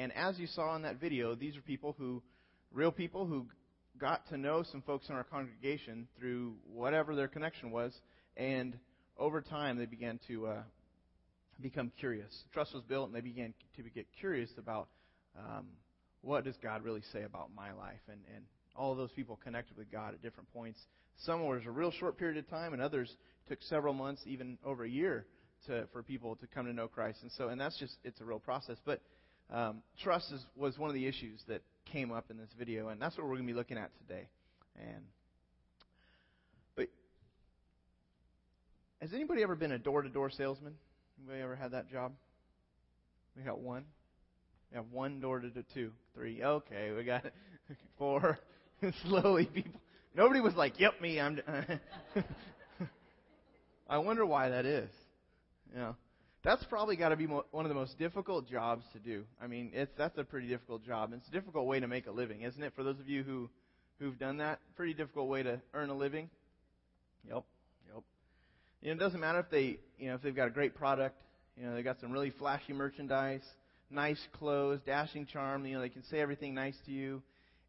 And as you saw in that video, these are people who, real people who got to know some folks in our congregation through whatever their connection was, and over time they began to uh, become curious. Trust was built, and they began to get curious about um, what does God really say about my life, and and all those people connected with God at different points. Some was a real short period of time, and others took several months, even over a year, to for people to come to know Christ. And so, and that's just it's a real process. But um, trust is, was one of the issues that came up in this video, and that's what we're going to be looking at today. And but has anybody ever been a door-to-door salesman? Anybody ever had that job? We got one. We have one door to two, three. Okay, we got four. Slowly, people. Nobody was like, "Yep, me." I'm. I wonder why that is. You know, that's probably got to be mo- one of the most difficult jobs to do. I mean, it's that's a pretty difficult job. It's a difficult way to make a living, isn't it? For those of you who who've done that, pretty difficult way to earn a living. Yep, yep. You know, it doesn't matter if they, you know, if they've got a great product. You know, they got some really flashy merchandise, nice clothes, dashing charm. You know, they can say everything nice to you.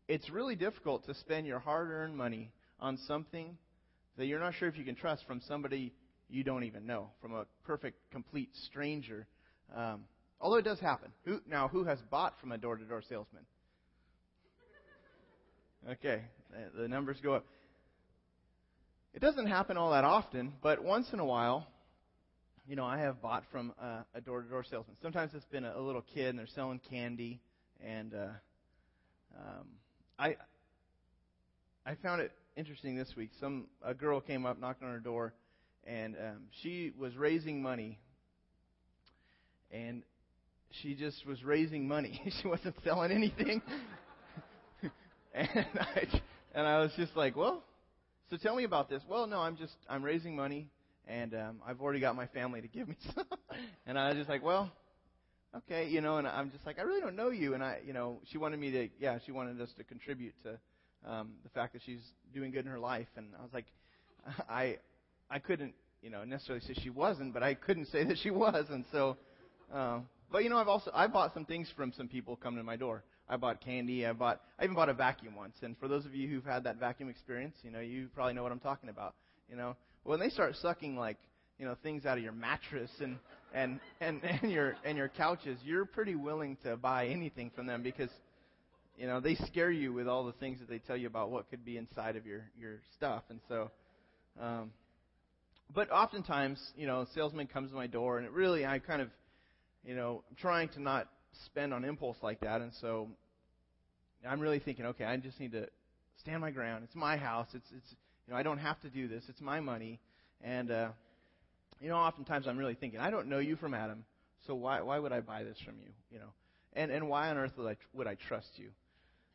It's really difficult to spend your hard-earned money on something that you're not sure if you can trust from somebody you don't even know, from a perfect, complete stranger. Um, although it does happen. Who, now, who has bought from a door-to-door salesman? Okay, the numbers go up. It doesn't happen all that often, but once in a while, you know, I have bought from a, a door-to-door salesman. Sometimes it's been a, a little kid and they're selling candy, and uh, um, I I found it interesting this week. Some a girl came up, knocked on her door, and um, she was raising money, and she just was raising money. she wasn't selling anything, and I and I was just like, well, so tell me about this. Well, no, I'm just I'm raising money, and um, I've already got my family to give me some. and I was just like, well, okay, you know, and I'm just like, I really don't know you, and I, you know, she wanted me to, yeah, she wanted us to contribute to um, the fact that she's doing good in her life, and I was like, I I couldn't, you know, necessarily say she wasn't, but I couldn't say that she was, and so, uh, but you know, I've also I bought some things from some people coming to my door. I bought candy. I bought I even bought a vacuum once. And for those of you who've had that vacuum experience, you know, you probably know what I'm talking about. You know, when they start sucking like you know things out of your mattress and and and and your and your couches, you're pretty willing to buy anything from them because you know they scare you with all the things that they tell you about what could be inside of your your stuff. And so, um, but oftentimes, you know, a salesman comes to my door, and it really, I kind of, you know, I'm trying to not spend on impulse like that, and so I'm really thinking, okay, I just need to stand my ground. It's my house. It's it's you know I don't have to do this. It's my money, and uh, you know oftentimes I'm really thinking I don't know you from Adam, so why why would I buy this from you? You know, and and why on earth would I would I trust you?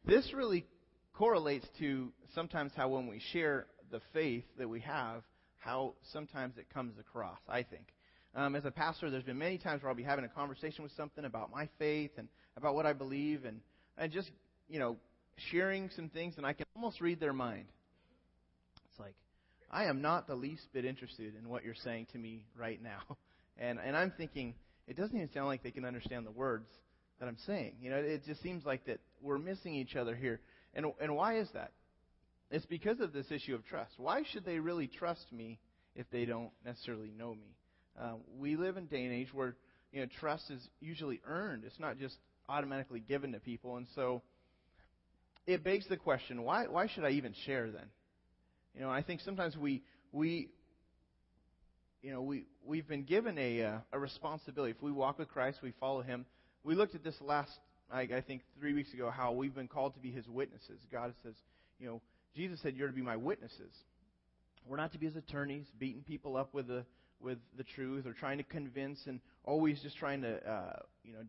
This really correlates to sometimes how when we share the faith that we have, how sometimes it comes across. I think. Um, as a pastor, there's been many times where I'll be having a conversation with something about my faith and about what I believe, and and just you know, sharing some things, and I can almost read their mind. It's like, I am not the least bit interested in what you're saying to me right now. And, and I'm thinking, it doesn't even sound like they can understand the words that I'm saying. You know, it just seems like that we're missing each other here. And, and why is that? It's because of this issue of trust. Why should they really trust me if they don't necessarily know me? Uh, we live in day and age where you know trust is usually earned. It's not just automatically given to people. And so it begs the question why, why should I even share then? You know, I think sometimes we, we you know, we, we've been given a, uh, a responsibility. If we walk with Christ, we follow Him. We looked at this last, I, I think, three weeks ago, how we've been called to be His witnesses. God says, you know, Jesus said, You're to be my witnesses. We're not to be His attorneys, beating people up with the, with the truth or trying to convince and always just trying to, uh, you know,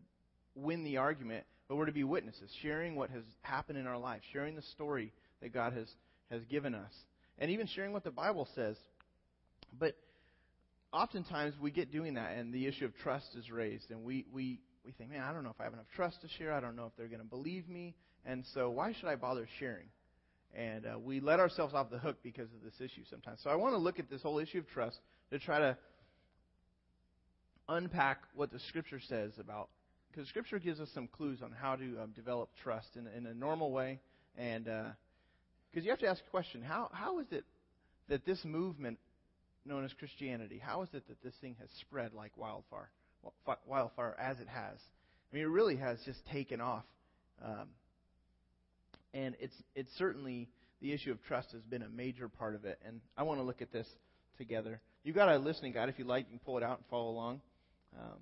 win the argument but we're to be witnesses, sharing what has happened in our life, sharing the story that God has, has given us, and even sharing what the Bible says. But oftentimes we get doing that, and the issue of trust is raised, and we, we, we think, man, I don't know if I have enough trust to share. I don't know if they're going to believe me, and so why should I bother sharing? And uh, we let ourselves off the hook because of this issue sometimes. So I want to look at this whole issue of trust to try to unpack what the Scripture says about because Scripture gives us some clues on how to um, develop trust in, in a normal way, and because uh, you have to ask a question: How how is it that this movement known as Christianity, how is it that this thing has spread like wildfire, wildfire as it has? I mean, it really has just taken off, um, and it's it's certainly the issue of trust has been a major part of it. And I want to look at this together. You've got a listening guide. If you like, you can pull it out and follow along. Um,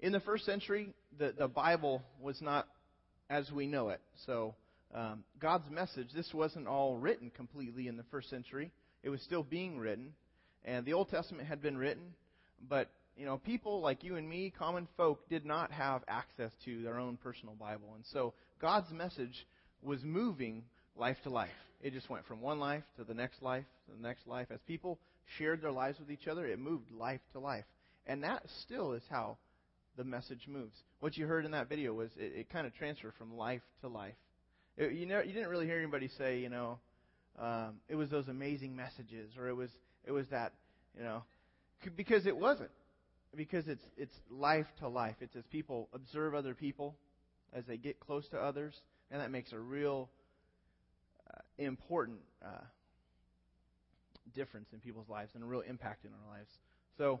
in the first century, the, the Bible was not as we know it. So, um, God's message, this wasn't all written completely in the first century. It was still being written. And the Old Testament had been written, but you know, people like you and me, common folk, did not have access to their own personal Bible. And so God's message was moving life to life. It just went from one life to the next life to the next life. As people shared their lives with each other, it moved life to life. And that still is how the message moves. What you heard in that video was it, it kind of transferred from life to life. It, you, know, you didn't really hear anybody say, you know, um, it was those amazing messages, or it was it was that, you know, because it wasn't. Because it's it's life to life. It's as people observe other people, as they get close to others, and that makes a real uh, important uh, difference in people's lives and a real impact in our lives. So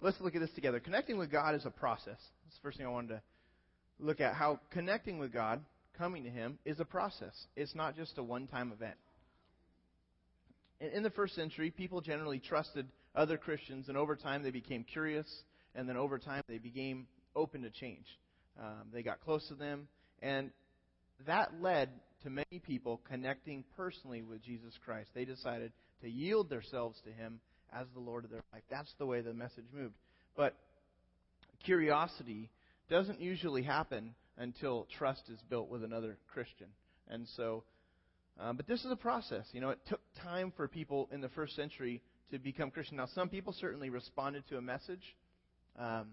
let's look at this together. Connecting with God is a process. That's the first thing I wanted to look at. How connecting with God, coming to Him, is a process. It's not just a one time event. In the first century, people generally trusted other Christians, and over time they became curious, and then over time they became open to change. Um, they got close to them, and that led to many people connecting personally with Jesus Christ. They decided to yield themselves to Him as the Lord of their life. That's the way the message moved. But curiosity doesn't usually happen until trust is built with another Christian. And so, um, but this is a process. You know, it took time for people in the first century to become Christian. Now, some people certainly responded to a message. Um,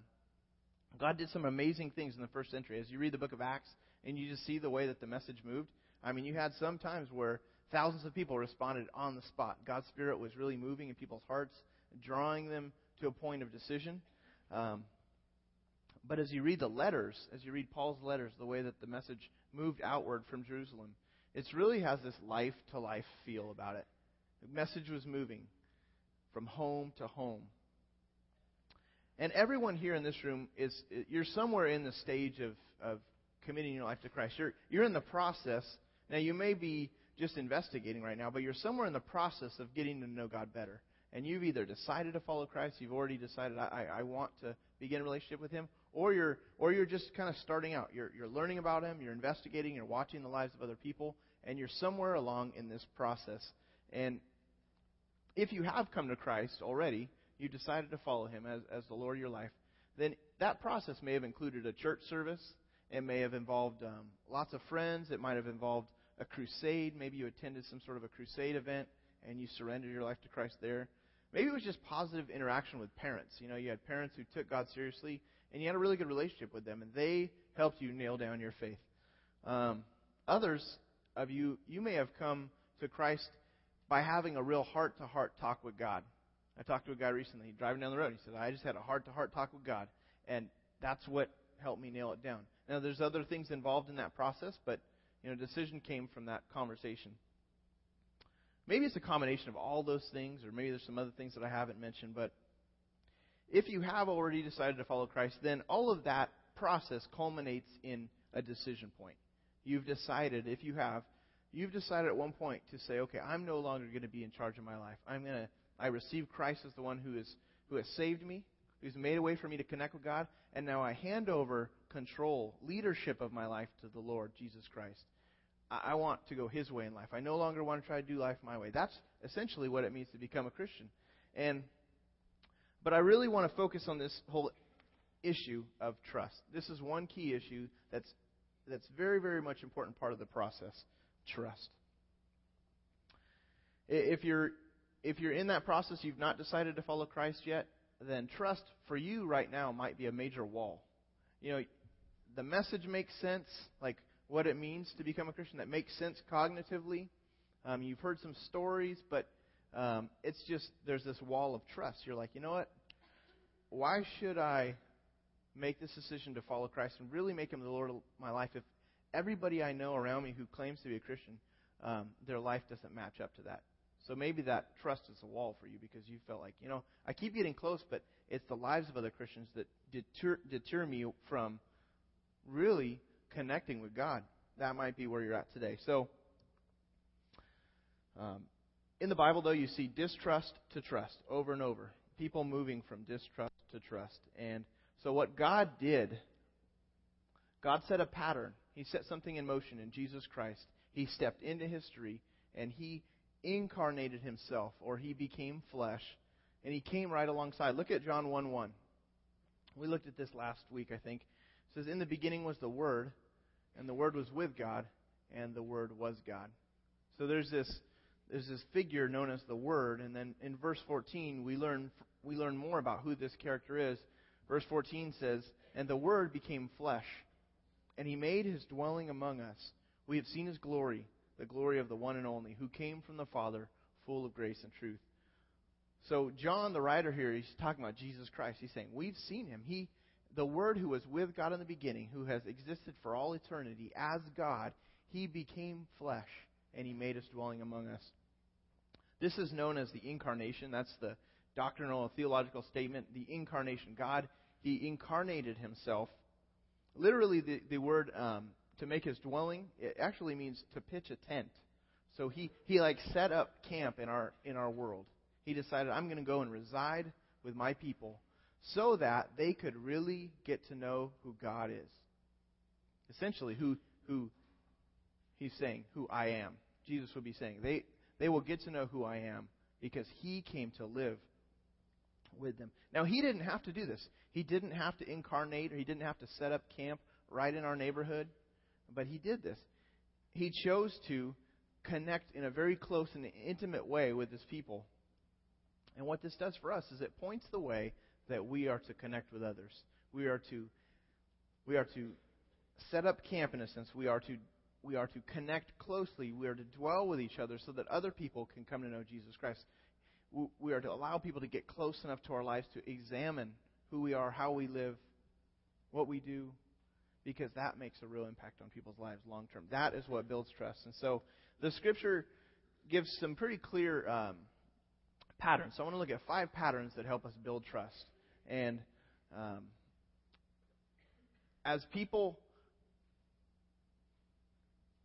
God did some amazing things in the first century. As you read the book of Acts and you just see the way that the message moved, I mean, you had some times where thousands of people responded on the spot. God's Spirit was really moving in people's hearts, drawing them to a point of decision. Um, but as you read the letters, as you read Paul's letters, the way that the message moved outward from Jerusalem, it really has this life to life feel about it. The message was moving from home to home. And everyone here in this room is you're somewhere in the stage of, of committing your life to Christ. You're, you're in the process. Now, you may be just investigating right now, but you're somewhere in the process of getting to know God better. And you've either decided to follow Christ, you've already decided, I, I want to begin a relationship with Him, or you're, or you're just kind of starting out. You're, you're learning about Him, you're investigating, you're watching the lives of other people, and you're somewhere along in this process. And if you have come to Christ already, you decided to follow Him as, as the Lord of your life, then that process may have included a church service. It may have involved um, lots of friends. It might have involved a crusade. Maybe you attended some sort of a crusade event and you surrendered your life to Christ there. Maybe it was just positive interaction with parents. You know, you had parents who took God seriously and you had a really good relationship with them and they helped you nail down your faith. Um, others of you, you may have come to Christ by having a real heart to heart talk with God. I talked to a guy recently driving down the road. He said, I just had a heart to heart talk with God. And that's what helped me nail it down. Now, there's other things involved in that process, but you know, decision came from that conversation. Maybe it's a combination of all those things, or maybe there's some other things that I haven't mentioned, but if you have already decided to follow Christ, then all of that process culminates in a decision point. You've decided, if you have, you've decided at one point to say, okay, I'm no longer going to be in charge of my life. I'm going to, I receive Christ as the one who is, who has saved me, who's made a way for me to connect with God, and now I hand over control, leadership of my life to the Lord Jesus Christ. I, want to go His way in life. I no longer want to try to do life my way. That's essentially what it means to become a Christian. And but I really want to focus on this whole issue of trust. This is one key issue that's that's very very much important part of the process. Trust. If you're if you're in that process, you've not decided to follow Christ yet, then trust for you right now might be a major wall. You know, the message makes sense, like what it means to become a Christian, that makes sense cognitively. Um, you've heard some stories, but um, it's just there's this wall of trust. You're like, you know what? Why should I make this decision to follow Christ and really make Him the Lord of my life if everybody I know around me who claims to be a Christian, um, their life doesn't match up to that? So maybe that trust is a wall for you because you felt like, you know, I keep getting close, but it's the lives of other Christians that deter, deter me from really connecting with God. That might be where you're at today. So, um, in the Bible, though, you see distrust to trust over and over. People moving from distrust to trust. And so, what God did, God set a pattern. He set something in motion in Jesus Christ. He stepped into history and He incarnated Himself, or He became flesh, and He came right alongside. Look at John 1 1. We looked at this last week, I think. It says, In the beginning was the Word, and the Word was with God, and the Word was God. So there's this there's this figure known as the Word, and then in verse 14 we learn we learn more about who this character is. Verse 14 says, "And the Word became flesh, and He made His dwelling among us. We have seen His glory, the glory of the one and only, who came from the Father, full of grace and truth." So John, the writer here, he's talking about Jesus Christ. He's saying, "We've seen Him. He, the Word who was with God in the beginning, who has existed for all eternity as God, He became flesh." and he made his dwelling among us. This is known as the incarnation. That's the doctrinal theological statement. The incarnation. God, he incarnated himself. Literally, the, the word um, to make his dwelling, it actually means to pitch a tent. So he, he like set up camp in our in our world. He decided I'm going to go and reside with my people so that they could really get to know who God is. Essentially, who who he's saying, who I am. Jesus would be saying. They, they will get to know who I am because he came to live with them. Now, he didn't have to do this. He didn't have to incarnate or he didn't have to set up camp right in our neighborhood, but he did this. He chose to connect in a very close and intimate way with his people. And what this does for us is it points the way that we are to connect with others. We are to we are to set up camp in a sense. We are to we are to connect closely. We are to dwell with each other so that other people can come to know Jesus Christ. We are to allow people to get close enough to our lives to examine who we are, how we live, what we do, because that makes a real impact on people's lives long term. That is what builds trust. And so the scripture gives some pretty clear um, patterns. So I want to look at five patterns that help us build trust. And um, as people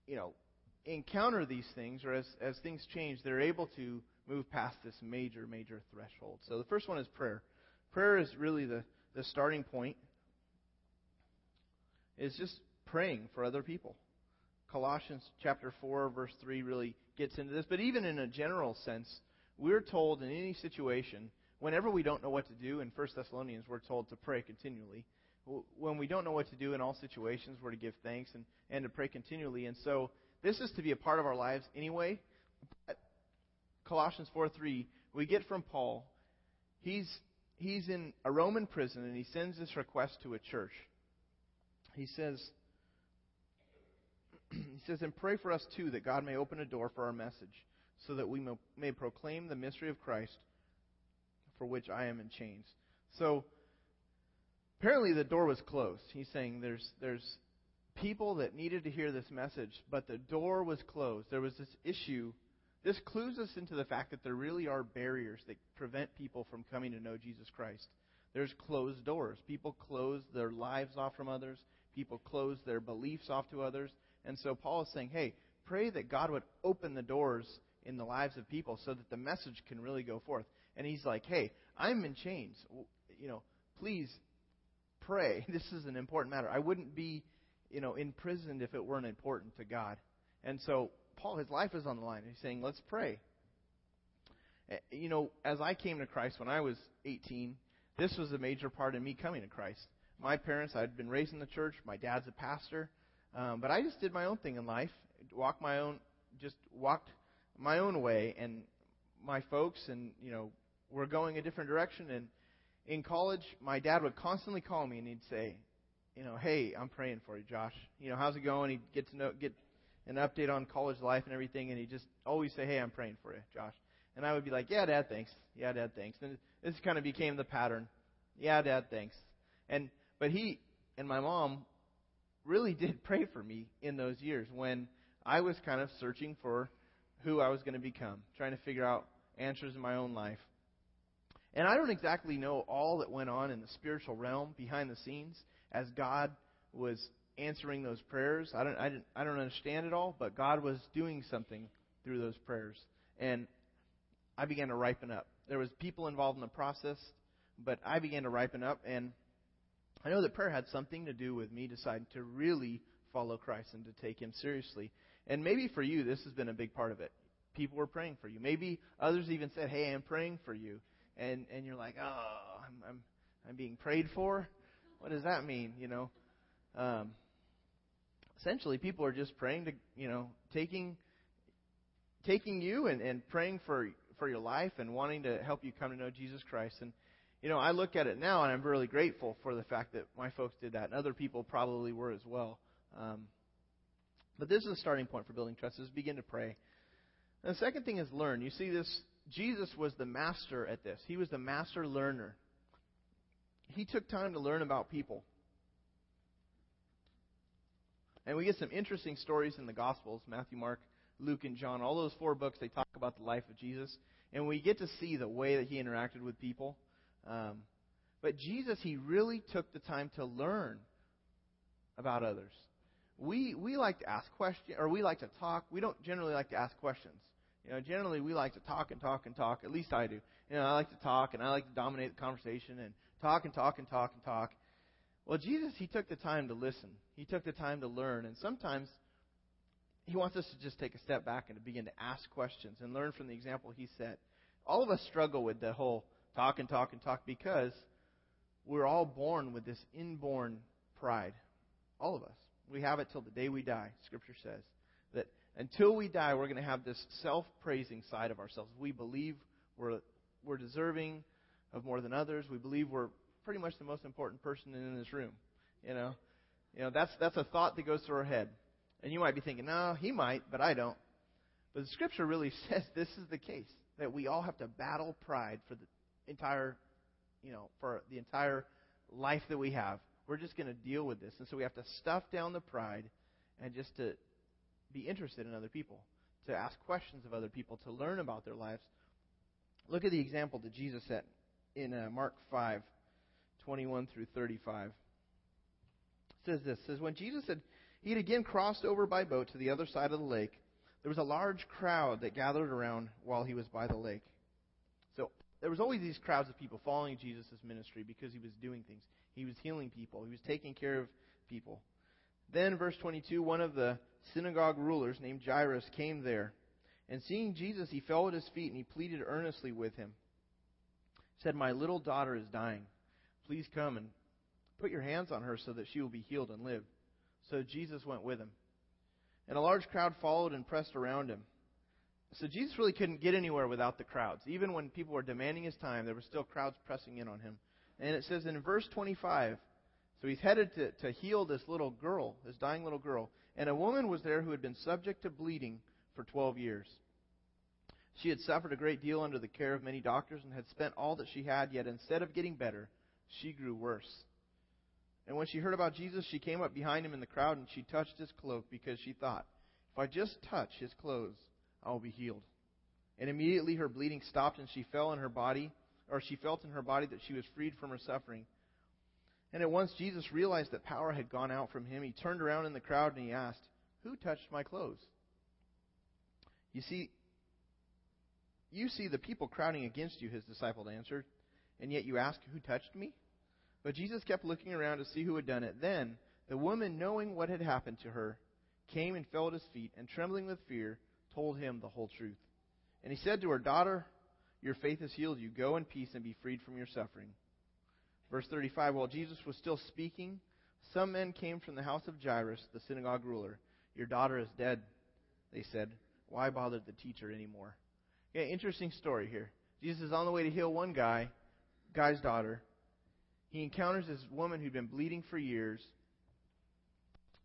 you know, encounter these things, or as, as things change, they're able to move past this major, major threshold. So the first one is prayer. Prayer is really the, the starting point. Is just praying for other people. Colossians chapter 4, verse 3 really gets into this. But even in a general sense, we're told in any situation, whenever we don't know what to do, in 1 Thessalonians, we're told to pray continually when we don't know what to do in all situations, we're to give thanks and, and to pray continually. And so this is to be a part of our lives anyway. Colossians 4 3, we get from Paul, he's, he's in a Roman prison and he sends this request to a church. He says, he says, and pray for us too that God may open a door for our message, so that we may, may proclaim the mystery of Christ, for which I am in chains. So apparently the door was closed. He's saying there's there's people that needed to hear this message, but the door was closed. There was this issue. This clues us into the fact that there really are barriers that prevent people from coming to know Jesus Christ. There's closed doors. People close their lives off from others. People close their beliefs off to others. And so Paul is saying, hey, pray that God would open the doors in the lives of people so that the message can really go forth. And he's like, hey, I'm in chains. You know, please pray. This is an important matter. I wouldn't be, you know, imprisoned if it weren't important to God. And so Paul, his life is on the line. He's saying, let's pray. Eh, you know, as I came to Christ when I was 18, this was a major part of me coming to Christ. My parents, I'd been raised in the church. My dad's a pastor, um, but I just did my own thing in life, walked my own, just walked my own way, and my folks, and you know, were going a different direction, and in college, my dad would constantly call me and he'd say, you know, hey, I'm praying for you, Josh. You know, how's it going? He'd get to know, get an update on college life and everything, and he'd just always say, hey, I'm praying for you, Josh. And I would be like, yeah, Dad, thanks. Yeah, Dad, thanks. And this kind of became the pattern. Yeah, Dad, thanks. And But he and my mom really did pray for me in those years when I was kind of searching for who I was going to become, trying to figure out answers in my own life. And I don't exactly know all that went on in the spiritual realm behind the scenes as God was answering those prayers. I don't, I, didn't, I don't understand it all, but God was doing something through those prayers. And I began to ripen up. There was people involved in the process, but I began to ripen up. And I know that prayer had something to do with me deciding to really follow Christ and to take Him seriously. And maybe for you, this has been a big part of it. People were praying for you. Maybe others even said, "Hey, I'm praying for you," and and you're like, "Oh, I'm I'm, I'm being prayed for." What does that mean? You know, um, essentially, people are just praying to you know taking taking you and and praying for for your life and wanting to help you come to know Jesus Christ. And you know, I look at it now, and I'm really grateful for the fact that my folks did that, and other people probably were as well. Um, but this is a starting point for building trust: is begin to pray. And the second thing is learn. You see, this Jesus was the master at this. He was the master learner. He took time to learn about people. And we get some interesting stories in the Gospels Matthew, Mark, Luke, and John. All those four books, they talk about the life of Jesus. And we get to see the way that he interacted with people. Um, but Jesus, he really took the time to learn about others. We, we like to ask questions, or we like to talk. We don't generally like to ask questions. You know, generally we like to talk and talk and talk. At least I do. You know, I like to talk and I like to dominate the conversation and talk and talk and talk and talk. Well, Jesus, he took the time to listen. He took the time to learn. And sometimes he wants us to just take a step back and to begin to ask questions and learn from the example he set. All of us struggle with the whole talk and talk and talk because we're all born with this inborn pride. All of us. We have it till the day we die, Scripture says. That until we die, we're going to have this self praising side of ourselves. We believe we're, we're deserving of more than others. We believe we're pretty much the most important person in this room. You know, you know that's that's a thought that goes through our head. And you might be thinking, no, he might, but I don't. But the Scripture really says this is the case that we all have to battle pride for the entire, you know, for the entire life that we have. We're just going to deal with this, and so we have to stuff down the pride and just to be interested in other people, to ask questions of other people, to learn about their lives. Look at the example that Jesus set in uh, Mark 5, 21 through 35. Says this says when Jesus had he had again crossed over by boat to the other side of the lake, there was a large crowd that gathered around while he was by the lake. So there was always these crowds of people following Jesus' ministry because he was doing things. He was healing people. He was taking care of people. Then, verse 22, one of the synagogue rulers named Jairus came there. And seeing Jesus, he fell at his feet and he pleaded earnestly with him. He said, My little daughter is dying. Please come and put your hands on her so that she will be healed and live. So Jesus went with him. And a large crowd followed and pressed around him. So Jesus really couldn't get anywhere without the crowds. Even when people were demanding his time, there were still crowds pressing in on him. And it says in verse 25, so he's headed to, to heal this little girl, this dying little girl. And a woman was there who had been subject to bleeding for 12 years. She had suffered a great deal under the care of many doctors and had spent all that she had, yet instead of getting better, she grew worse. And when she heard about Jesus, she came up behind him in the crowd and she touched his cloak because she thought, if I just touch his clothes, I will be healed. And immediately her bleeding stopped and she fell in her body, or she felt in her body that she was freed from her suffering. And at once Jesus realized that power had gone out from him. He turned around in the crowd and he asked, Who touched my clothes? You see, you see the people crowding against you, his disciple answered, and yet you ask, Who touched me? But Jesus kept looking around to see who had done it. Then the woman, knowing what had happened to her, came and fell at his feet, and trembling with fear, told him the whole truth. And he said to her, Daughter, your faith has healed you. Go in peace and be freed from your suffering. Verse 35 While Jesus was still speaking, some men came from the house of Jairus, the synagogue ruler. Your daughter is dead, they said. Why bother the teacher anymore? Yeah, interesting story here. Jesus is on the way to heal one guy, guy's daughter. He encounters this woman who'd been bleeding for years,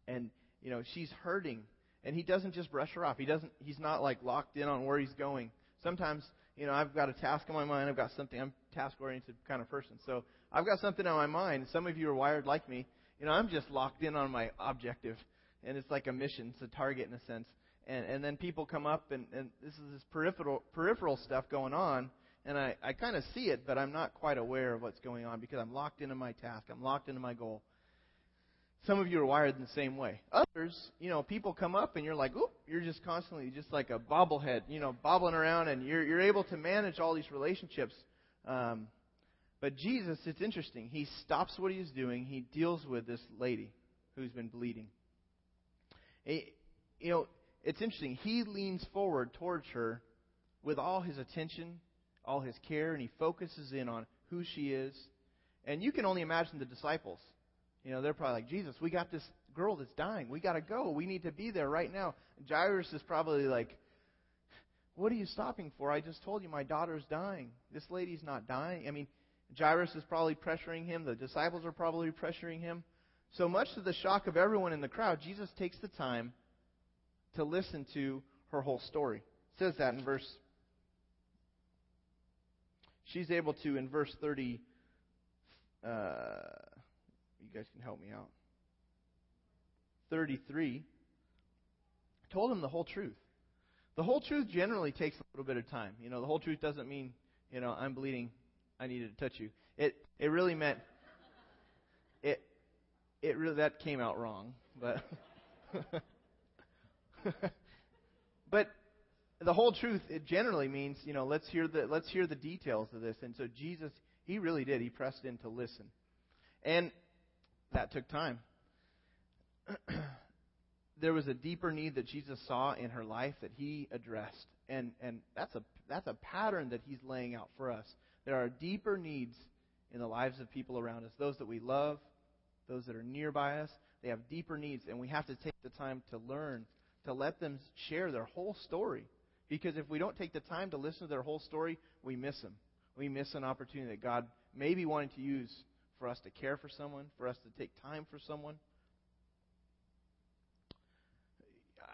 and you know she's hurting, and he doesn't just brush her off. He doesn't. He's not like locked in on where he's going. Sometimes you know, I've got a task on my mind. I've got something. I'm task oriented kind of person. So I've got something on my mind. Some of you are wired like me. You know, I'm just locked in on my objective, and it's like a mission. It's a target in a sense. And and then people come up, and and this is this peripheral peripheral stuff going on, and I I kind of see it, but I'm not quite aware of what's going on because I'm locked into my task. I'm locked into my goal. Some of you are wired in the same way. Others, you know, people come up and you're like, oop, you're just constantly just like a bobblehead, you know, bobbling around, and you're you're able to manage all these relationships. Um, but Jesus, it's interesting. He stops what he's doing. He deals with this lady who's been bleeding. You know, it's interesting. He leans forward towards her with all his attention, all his care, and he focuses in on who she is. And you can only imagine the disciples. You know, they're probably like, Jesus, we got this girl that's dying. We got to go. We need to be there right now. Jairus is probably like, What are you stopping for? I just told you my daughter's dying. This lady's not dying. I mean, Jairus is probably pressuring him. The disciples are probably pressuring him. So much to the shock of everyone in the crowd, Jesus takes the time to listen to her whole story. It says that in verse. She's able to, in verse 30, uh, you guys can help me out. 33, told him the whole truth. The whole truth generally takes a little bit of time. You know, the whole truth doesn't mean, you know, I'm bleeding, I needed to touch you. It it really meant it it really that came out wrong, but but the whole truth it generally means, you know, let's hear the let's hear the details of this. And so Jesus, he really did. He pressed in to listen. And that took time. there was a deeper need that Jesus saw in her life that he addressed. And and that's a that's a pattern that he's laying out for us. There are deeper needs in the lives of people around us, those that we love, those that are nearby us. They have deeper needs, and we have to take the time to learn, to let them share their whole story. Because if we don't take the time to listen to their whole story, we miss them. We miss an opportunity that God may be wanting to use for us to care for someone, for us to take time for someone.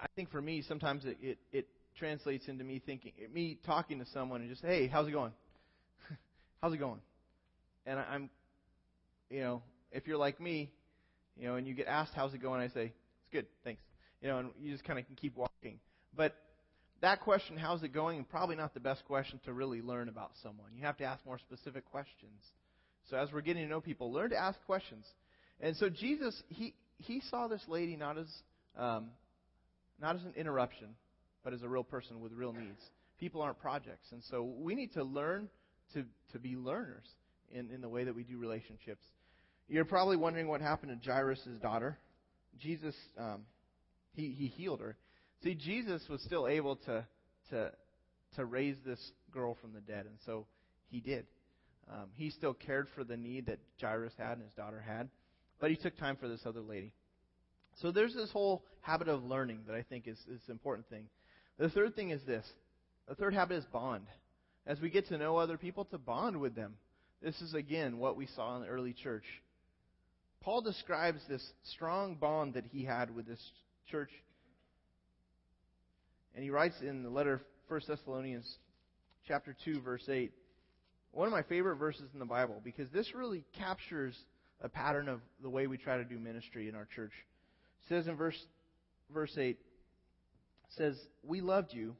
I think for me, sometimes it, it, it translates into me thinking, me talking to someone and just, hey, how's it going? how's it going? And I, I'm, you know, if you're like me, you know, and you get asked how's it going, I say, it's good, thanks. You know, and you just kind of can keep walking. But that question, how's it going, probably not the best question to really learn about someone. You have to ask more specific questions. So as we're getting to know people, learn to ask questions. And so Jesus, he he saw this lady not as um, not as an interruption, but as a real person with real needs. People aren't projects, and so we need to learn to to be learners in in the way that we do relationships. You're probably wondering what happened to Jairus' daughter. Jesus, um, he he healed her. See, Jesus was still able to to to raise this girl from the dead, and so he did. Um, he still cared for the need that Jairus had and his daughter had, but he took time for this other lady. So there's this whole habit of learning that I think is, is an important thing. The third thing is this. The third habit is bond. As we get to know other people, to bond with them. This is, again, what we saw in the early church. Paul describes this strong bond that he had with this church. And he writes in the letter of 1 Thessalonians chapter 2 verse 8 one of my favorite verses in the Bible because this really captures a pattern of the way we try to do ministry in our church. It says in verse verse 8 says, "We loved you."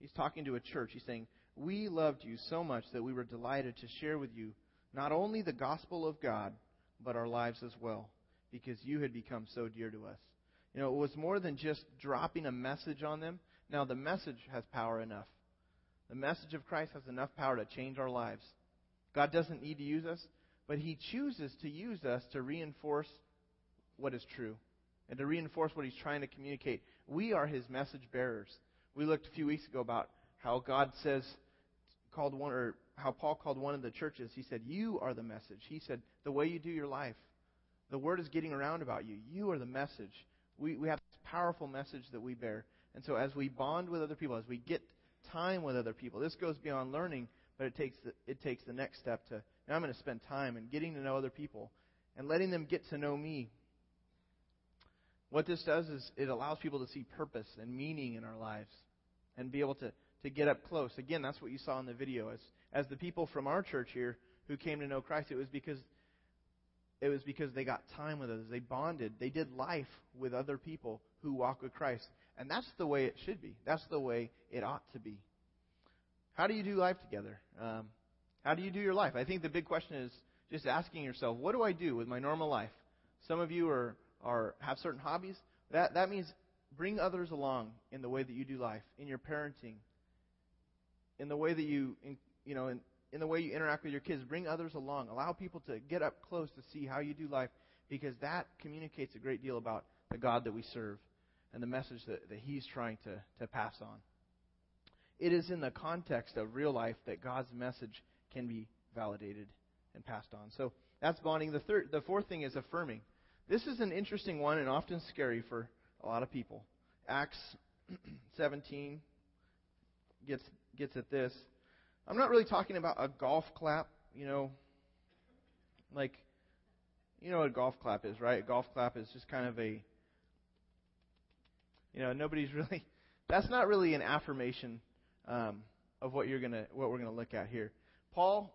He's talking to a church. He's saying, "We loved you so much that we were delighted to share with you not only the gospel of God, but our lives as well, because you had become so dear to us." You know, it was more than just dropping a message on them. Now, the message has power enough. The message of Christ has enough power to change our lives. God doesn't need to use us, but He chooses to use us to reinforce what is true and to reinforce what He's trying to communicate. We are His message bearers. We looked a few weeks ago about how God says, called one, or how Paul called one of the churches. He said, You are the message. He said, The way you do your life, the word is getting around about you. You are the message. We, we have this powerful message that we bear. And so as we bond with other people, as we get time with other people, this goes beyond learning but it takes the, it takes the next step to now I'm going to spend time and getting to know other people and letting them get to know me. What this does is it allows people to see purpose and meaning in our lives and be able to, to get up close. Again, that's what you saw in the video. As, as the people from our church here who came to know Christ, it was because it was because they got time with others. They bonded. They did life with other people who walk with Christ. And that's the way it should be. That's the way it ought to be. How do you do life together? Um, how do you do your life? I think the big question is just asking yourself, what do I do with my normal life? Some of you are, are have certain hobbies. That that means bring others along in the way that you do life, in your parenting, in the way that you in, you know in, in the way you interact with your kids. Bring others along. Allow people to get up close to see how you do life, because that communicates a great deal about the God that we serve and the message that, that He's trying to, to pass on. It is in the context of real life that God's message can be validated and passed on. So that's bonding. The third, the fourth thing is affirming. This is an interesting one and often scary for a lot of people. Acts 17 gets gets at this. I'm not really talking about a golf clap, you know, like you know what a golf clap is, right? A golf clap is just kind of a you know, nobody's really that's not really an affirmation um, of what you're gonna what we're gonna look at here. Paul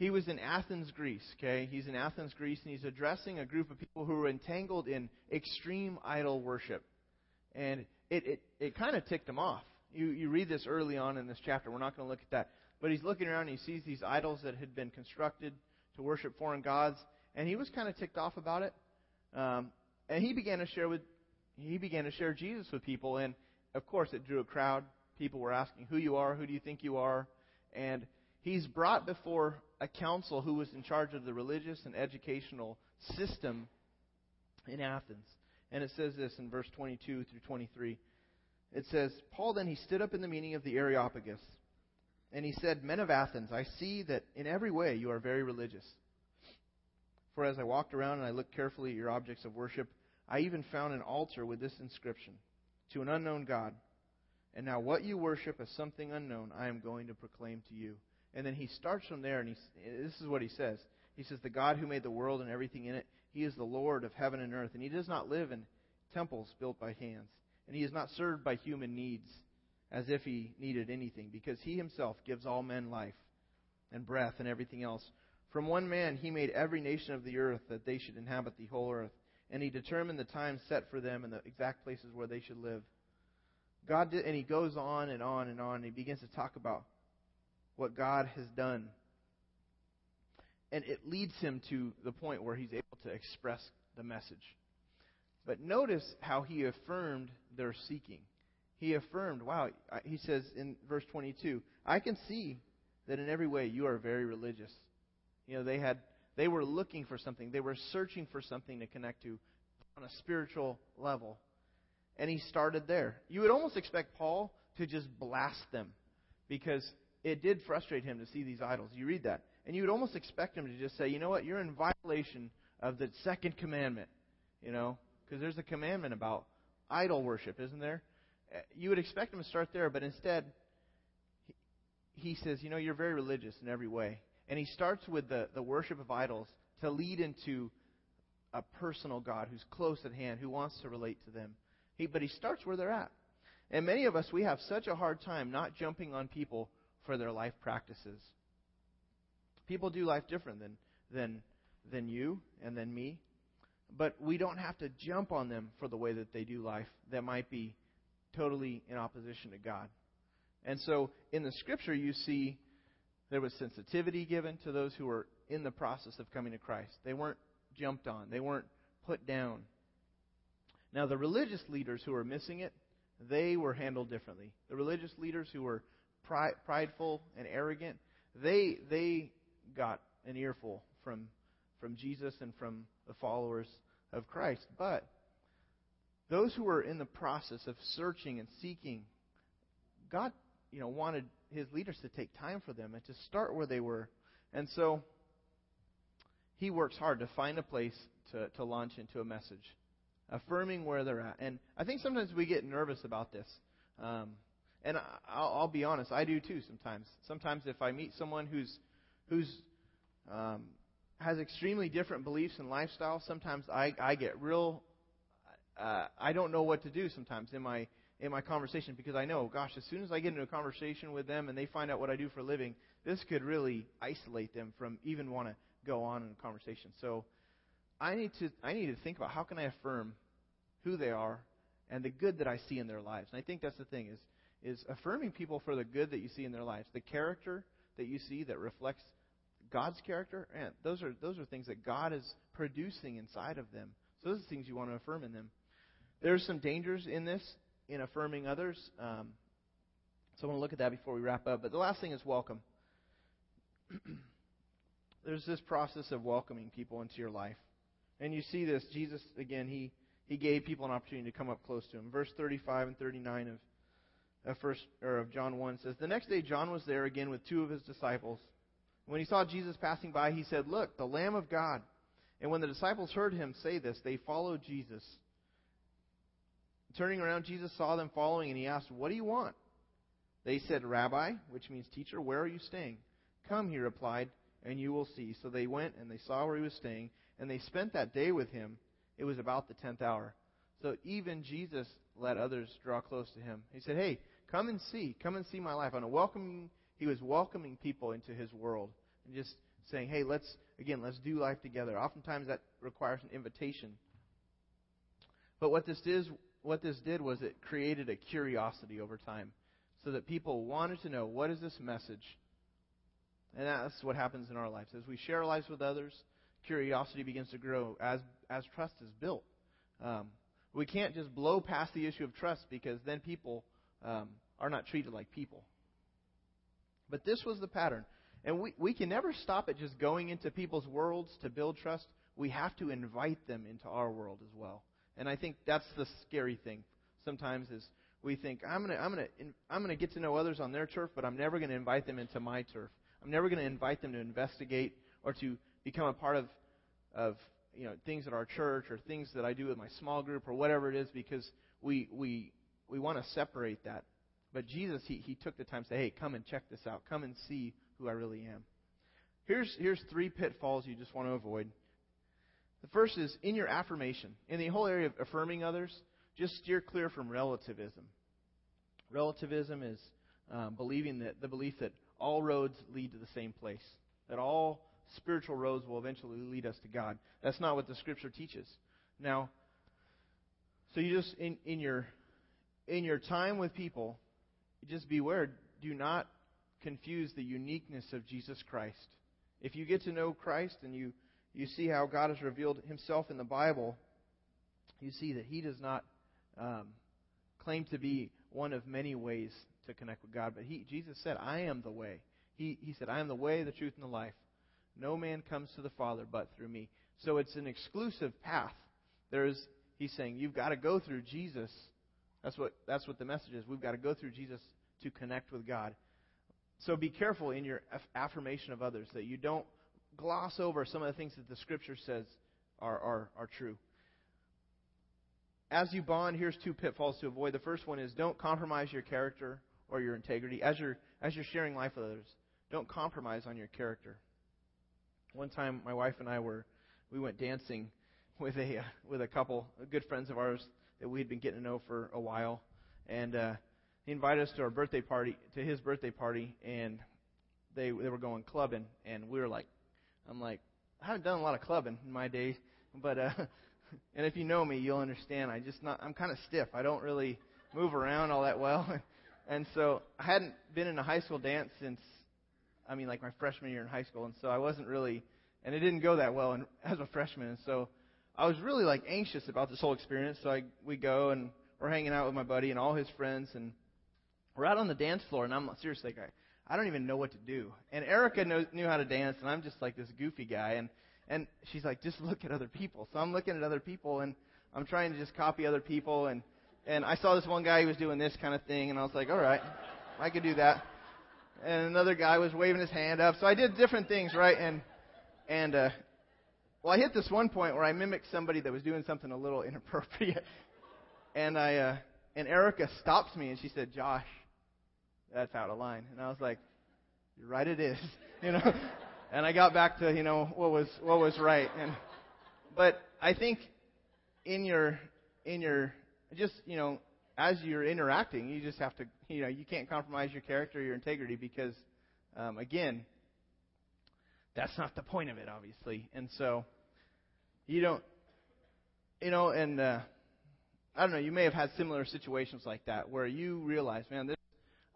he was in Athens, Greece, okay? He's in Athens, Greece, and he's addressing a group of people who were entangled in extreme idol worship. And it, it, it kind of ticked him off. You, you read this early on in this chapter. We're not going to look at that. But he's looking around and he sees these idols that had been constructed to worship foreign gods. And he was kind of ticked off about it. Um, and he began to share with he began to share Jesus with people. And of course, it drew a crowd. People were asking, "Who you are? Who do you think you are?" And he's brought before a council who was in charge of the religious and educational system in Athens. And it says this in verse 22 through 23. It says, Paul then he stood up in the meeting of the Areopagus, and he said, Men of Athens, I see that in every way you are very religious. For as I walked around and I looked carefully at your objects of worship, I even found an altar with this inscription To an unknown God. And now what you worship as something unknown, I am going to proclaim to you. And then he starts from there, and he, this is what he says. He says, The God who made the world and everything in it, he is the Lord of heaven and earth, and he does not live in temples built by hands. And he is not served by human needs as if he needed anything, because he himself gives all men life and breath and everything else. From one man he made every nation of the earth that they should inhabit the whole earth, and he determined the time set for them and the exact places where they should live. God did, and he goes on and on and on, and he begins to talk about what God has done. And it leads him to the point where he's able to express the message. But notice how he affirmed their seeking. He affirmed, wow, he says in verse 22, I can see that in every way you are very religious. You know, they had they were looking for something. They were searching for something to connect to on a spiritual level. And he started there. You would almost expect Paul to just blast them because it did frustrate him to see these idols. You read that. And you would almost expect him to just say, you know what, you're in violation of the second commandment. You know, because there's a commandment about idol worship, isn't there? Uh, you would expect him to start there, but instead, he says, you know, you're very religious in every way. And he starts with the, the worship of idols to lead into a personal God who's close at hand, who wants to relate to them. He, but he starts where they're at. And many of us, we have such a hard time not jumping on people for their life practices. People do life different than, than, than you and than me, but we don't have to jump on them for the way that they do life that might be totally in opposition to God. And so in the scripture, you see there was sensitivity given to those who were in the process of coming to Christ. They weren't jumped on, they weren't put down. Now, the religious leaders who were missing it, they were handled differently. The religious leaders who were prideful and arrogant, they they got an earful from from Jesus and from the followers of Christ. But those who were in the process of searching and seeking, God, you know, wanted his leaders to take time for them and to start where they were. And so he works hard to find a place to, to launch into a message, affirming where they're at. And I think sometimes we get nervous about this. Um, and I'll, I'll be honest, I do too sometimes. Sometimes if I meet someone who's who's um, has extremely different beliefs and lifestyles, sometimes I, I get real. Uh, I don't know what to do sometimes in my in my conversation because I know, gosh, as soon as I get into a conversation with them and they find out what I do for a living, this could really isolate them from even want to go on in a conversation. So I need to I need to think about how can I affirm who they are and the good that I see in their lives. And I think that's the thing is is affirming people for the good that you see in their lives, the character that you see that reflects God's character. And those are those are things that God is producing inside of them. So those are things you want to affirm in them. There's some dangers in this in affirming others. Um, so I want to look at that before we wrap up. But the last thing is welcome. There's this process of welcoming people into your life. And you see this. Jesus, again, he, he gave people an opportunity to come up close to him. Verse 35 and 39 of, of, first, or of John 1 says, The next day John was there again with two of his disciples. When he saw Jesus passing by, he said, Look, the Lamb of God. And when the disciples heard him say this, they followed Jesus. Turning around, Jesus saw them following, and he asked, What do you want? They said, Rabbi, which means teacher, where are you staying? Come, he replied, and you will see. So they went and they saw where he was staying, and they spent that day with him. It was about the tenth hour. So even Jesus let others draw close to him. He said, Hey, come and see. Come and see my life. On a welcoming, he was welcoming people into his world and just saying, Hey, let's, again, let's do life together. Oftentimes that requires an invitation. But what this is, what this did was it created a curiosity over time so that people wanted to know what is this message and that's what happens in our lives. As we share our lives with others, curiosity begins to grow as, as trust is built. Um, we can't just blow past the issue of trust because then people um, are not treated like people. But this was the pattern. And we, we can never stop at just going into people's worlds to build trust. We have to invite them into our world as well. And I think that's the scary thing sometimes is we think I'm going to I'm to I'm to get to know others on their turf, but I'm never going to invite them into my turf. I'm never going to invite them to investigate or to become a part of, of you know, things at our church or things that I do with my small group or whatever it is because we, we, we want to separate that. But Jesus, he, he took the time to say, hey, come and check this out. Come and see who I really am. Here's, here's three pitfalls you just want to avoid. The first is in your affirmation. In the whole area of affirming others, just steer clear from relativism. Relativism is um, believing that the belief that all roads lead to the same place. That all spiritual roads will eventually lead us to God. That's not what the scripture teaches. Now, so you just in, in your in your time with people, just beware. Do not confuse the uniqueness of Jesus Christ. If you get to know Christ and you, you see how God has revealed himself in the Bible, you see that he does not um, claim to be one of many ways to connect with God. But he, Jesus said, I am the way. He, he said, I am the way, the truth, and the life. No man comes to the Father but through me. So it's an exclusive path. There's, he's saying, you've got to go through Jesus. That's what, that's what the message is. We've got to go through Jesus to connect with God. So be careful in your affirmation of others that you don't gloss over some of the things that the Scripture says are, are, are true as you bond, here's two pitfalls to avoid. The first one is don't compromise your character or your integrity as you're as you're sharing life with others. Don't compromise on your character. One time, my wife and I were we went dancing with a uh, with a couple good friends of ours that we had been getting to know for a while, and uh, he invited us to our birthday party to his birthday party, and they they were going clubbing, and we were like, I'm like, I haven't done a lot of clubbing in my day, but uh, and if you know me, you'll understand. I just not I'm kind of stiff. I don't really move around all that well. And so I hadn't been in a high school dance since, I mean, like my freshman year in high school. And so I wasn't really, and it didn't go that well and as a freshman. And so I was really like anxious about this whole experience. So I, we go and we're hanging out with my buddy and all his friends. And we're out on the dance floor. And I'm seriously, like, I don't even know what to do. And Erica knows, knew how to dance. And I'm just like this goofy guy. And, and she's like, just look at other people. So I'm looking at other people and I'm trying to just copy other people. And, and I saw this one guy who was doing this kind of thing, and I was like, all right, I could do that. And another guy was waving his hand up. So I did different things, right? And and uh, well, I hit this one point where I mimicked somebody that was doing something a little inappropriate, and I uh, and Erica stopped me and she said, "Josh, that's out of line." And I was like, "You're right, it is," you know. and I got back to you know what was what was right. And but I think in your in your just, you know, as you're interacting, you just have to, you know, you can't compromise your character, your integrity, because, um, again, that's not the point of it, obviously. And so, you don't, you know, and uh, I don't know, you may have had similar situations like that where you realize, man, this,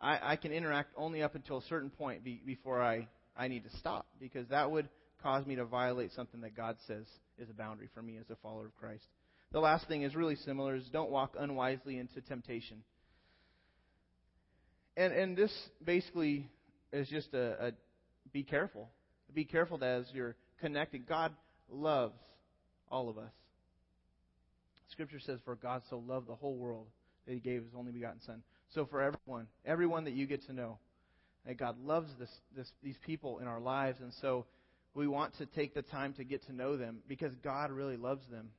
I, I can interact only up until a certain point be, before I, I need to stop, because that would cause me to violate something that God says is a boundary for me as a follower of Christ. The last thing is really similar: is don't walk unwisely into temptation. And and this basically is just a, a be careful. Be careful that as you're connected, God loves all of us. Scripture says, "For God so loved the whole world that He gave His only begotten Son." So for everyone, everyone that you get to know, that God loves this, this, these people in our lives, and so we want to take the time to get to know them because God really loves them.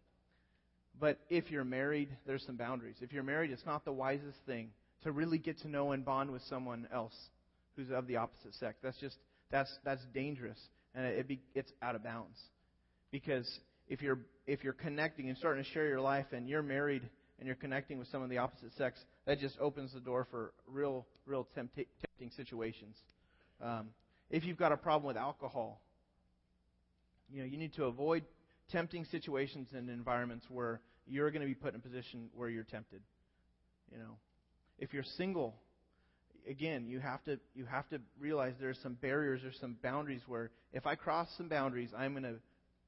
But if you're married, there's some boundaries. If you're married, it's not the wisest thing to really get to know and bond with someone else who's of the opposite sex. That's just that's that's dangerous, and it be, it's out of bounds. Because if you're if you're connecting and starting to share your life, and you're married and you're connecting with someone of the opposite sex, that just opens the door for real real tempting situations. Um, if you've got a problem with alcohol, you know you need to avoid tempting situations and environments where you're going to be put in a position where you're tempted. You know, if you're single, again, you have to you have to realize there's some barriers, there's some boundaries where if I cross some boundaries, I'm going to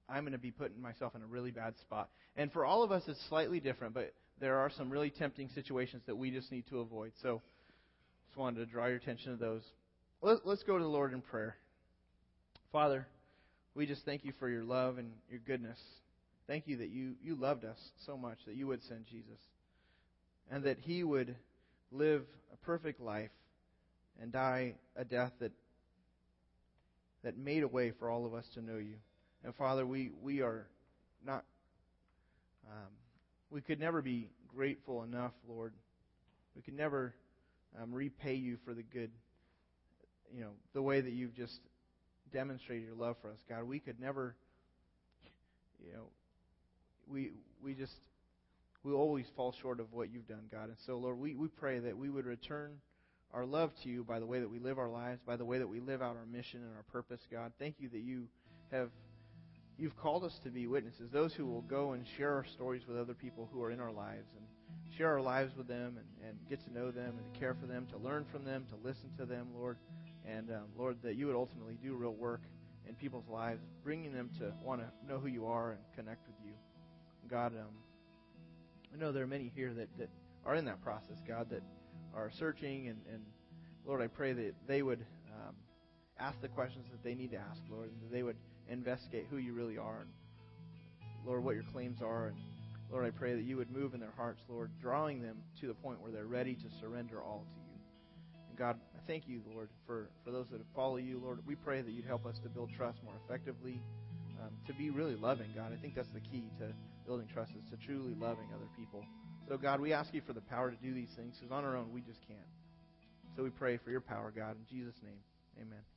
I'm going to be putting myself in a really bad spot. And for all of us, it's slightly different, but there are some really tempting situations that we just need to avoid. So, just wanted to draw your attention to those. Let, let's go to the Lord in prayer. Father, we just thank you for your love and your goodness. Thank you that you, you loved us so much that you would send Jesus and that he would live a perfect life and die a death that that made a way for all of us to know you. And Father, we, we are not um, we could never be grateful enough, Lord. We could never um, repay you for the good, you know, the way that you've just demonstrated your love for us, God. We could never, you know, we we just we always fall short of what you've done, God. And so, Lord, we, we pray that we would return our love to you by the way that we live our lives, by the way that we live out our mission and our purpose, God. Thank you that you have you've called us to be witnesses, those who will go and share our stories with other people who are in our lives and share our lives with them and, and get to know them and care for them, to learn from them, to listen to them, Lord. And um, Lord, that you would ultimately do real work in people's lives, bringing them to want to know who you are and connect with you. God, um, I know there are many here that, that are in that process, God, that are searching. And, and Lord, I pray that they would um, ask the questions that they need to ask, Lord, and that they would investigate who you really are and, Lord, what your claims are. And Lord, I pray that you would move in their hearts, Lord, drawing them to the point where they're ready to surrender all to you. And God, I thank you, Lord, for, for those that follow you. Lord, we pray that you'd help us to build trust more effectively, um, to be really loving, God. I think that's the key to building trust is to truly loving other people. So, God, we ask you for the power to do these things because on our own we just can't. So we pray for your power, God. In Jesus' name, amen.